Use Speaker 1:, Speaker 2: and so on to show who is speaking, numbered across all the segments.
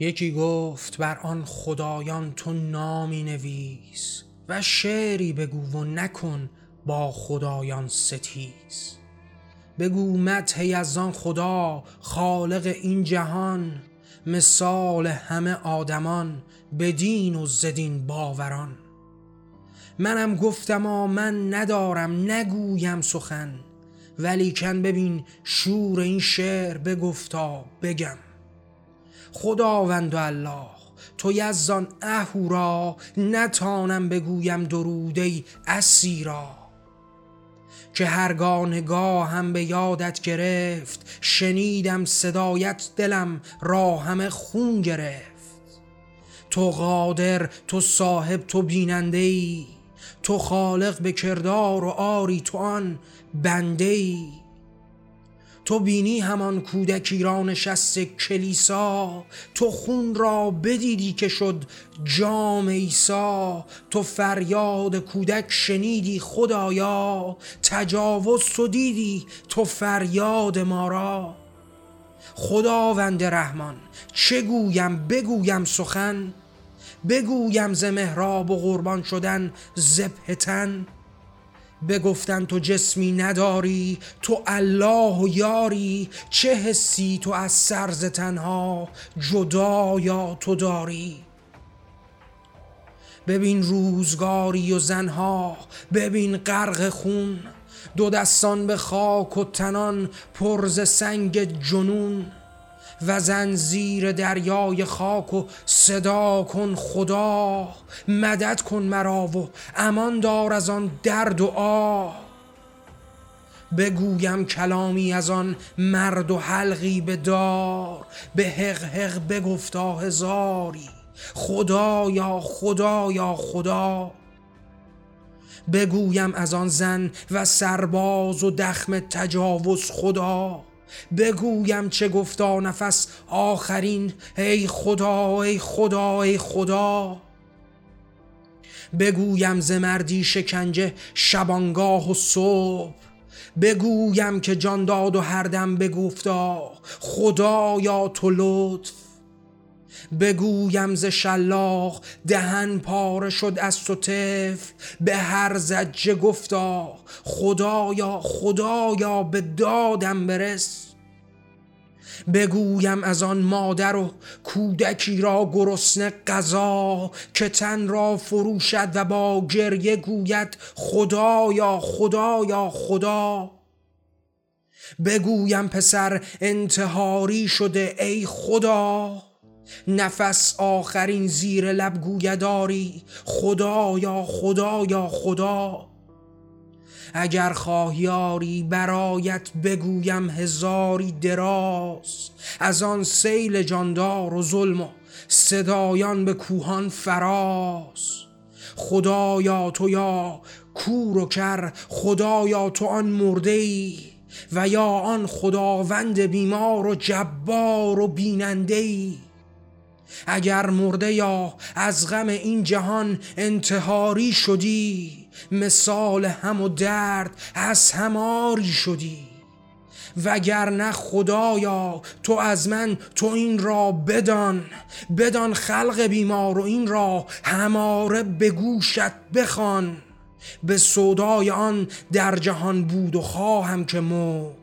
Speaker 1: یکی گفت بر آن خدایان تو نامی نویس و شعری بگو و نکن با خدایان ستیز. بگو مدحی از آن خدا خالق این جهان مثال همه آدمان بدین و زدین باوران. منم گفتم من ندارم نگویم سخن ولیکن ببین شور این شعر بگفتا بگم. خداوند و الله تو یزدان اهورا نتانم بگویم درودی اسیرا. که هرگاه هم به یادت گرفت شنیدم صدایت دلم را همه خون گرفت. تو قادر تو صاحب تو بیننده ای تو خالق به کردار و آری تو آن بنده ای تو بینی همان کودکی را نشست کلیسا تو خون را بدیدی که شد جام ایسا تو فریاد کودک شنیدی خدایا تجاوز تو دیدی تو فریاد ما را. خداوند رحمان چه گویم؟ بگویم سخن بگویم ز محراب و قربان شدن زبهتن بگفتن تو جسمی نداری تو الله و یاری چه حسی تو از سرز تنها جدا یا تو داری؟ ببین روزگاری و زنها ببین غرق خون دو دستان به خاک و تنان پرز سنگ جنون. و زنزیر دریای خاک و صدا کن خدا. مدد کن مرا و امان دار از آن درد و آه بگویم کلامی از آن مرد و حلقی به دار. به حق حق بگفتا هزاری. خدا یا خدا یا خدا. بگویم از آن زن و سرباز و دخم تجاوز خدا. بگویم چه گفتا نفس آخرین ای خدا ای خدا ای خدا. بگویم ز مردی شکنجه شبانگاه و صبح. بگویم که جان داد و هر دم بگفتا خدا یا تو لطف. بگویم ز شلاق دهن پاره شد از تو طفل به هر زجه گفتا خدایا خدایا به دادم برس. بگویم از آن مادر و کودکی را گرسنه قضا که تن را فروشد و با گریه گوید خدایا خدایا خدا. بگویم پسر انتحاری شده ای خدا. نفس آخرین زیر لب گویداری خدا یا خدا یا خدا. اگر خواهیاری برایت بگویم هزاری دراز. از آن سیل جاندار و ظلم و صدایان به کوهان فراز. خدایا تو یا کور و کر خدایا تو آن مرده ای و یا آن خداوند بیمار و جبار و بیننده ای اگر مرده یا از غم این جهان انتحاری شدی مثال هم و درد از هماری شدی. وگرنه خدایا تو از من تو این را بدان بدان خلق بیمار و این را هماره به گوشت بخوان. به صدای آن در جهان بود و خواهم که مرد.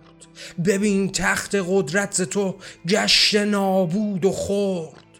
Speaker 1: ببین تخت قدرت تو گشت نابود و خورد.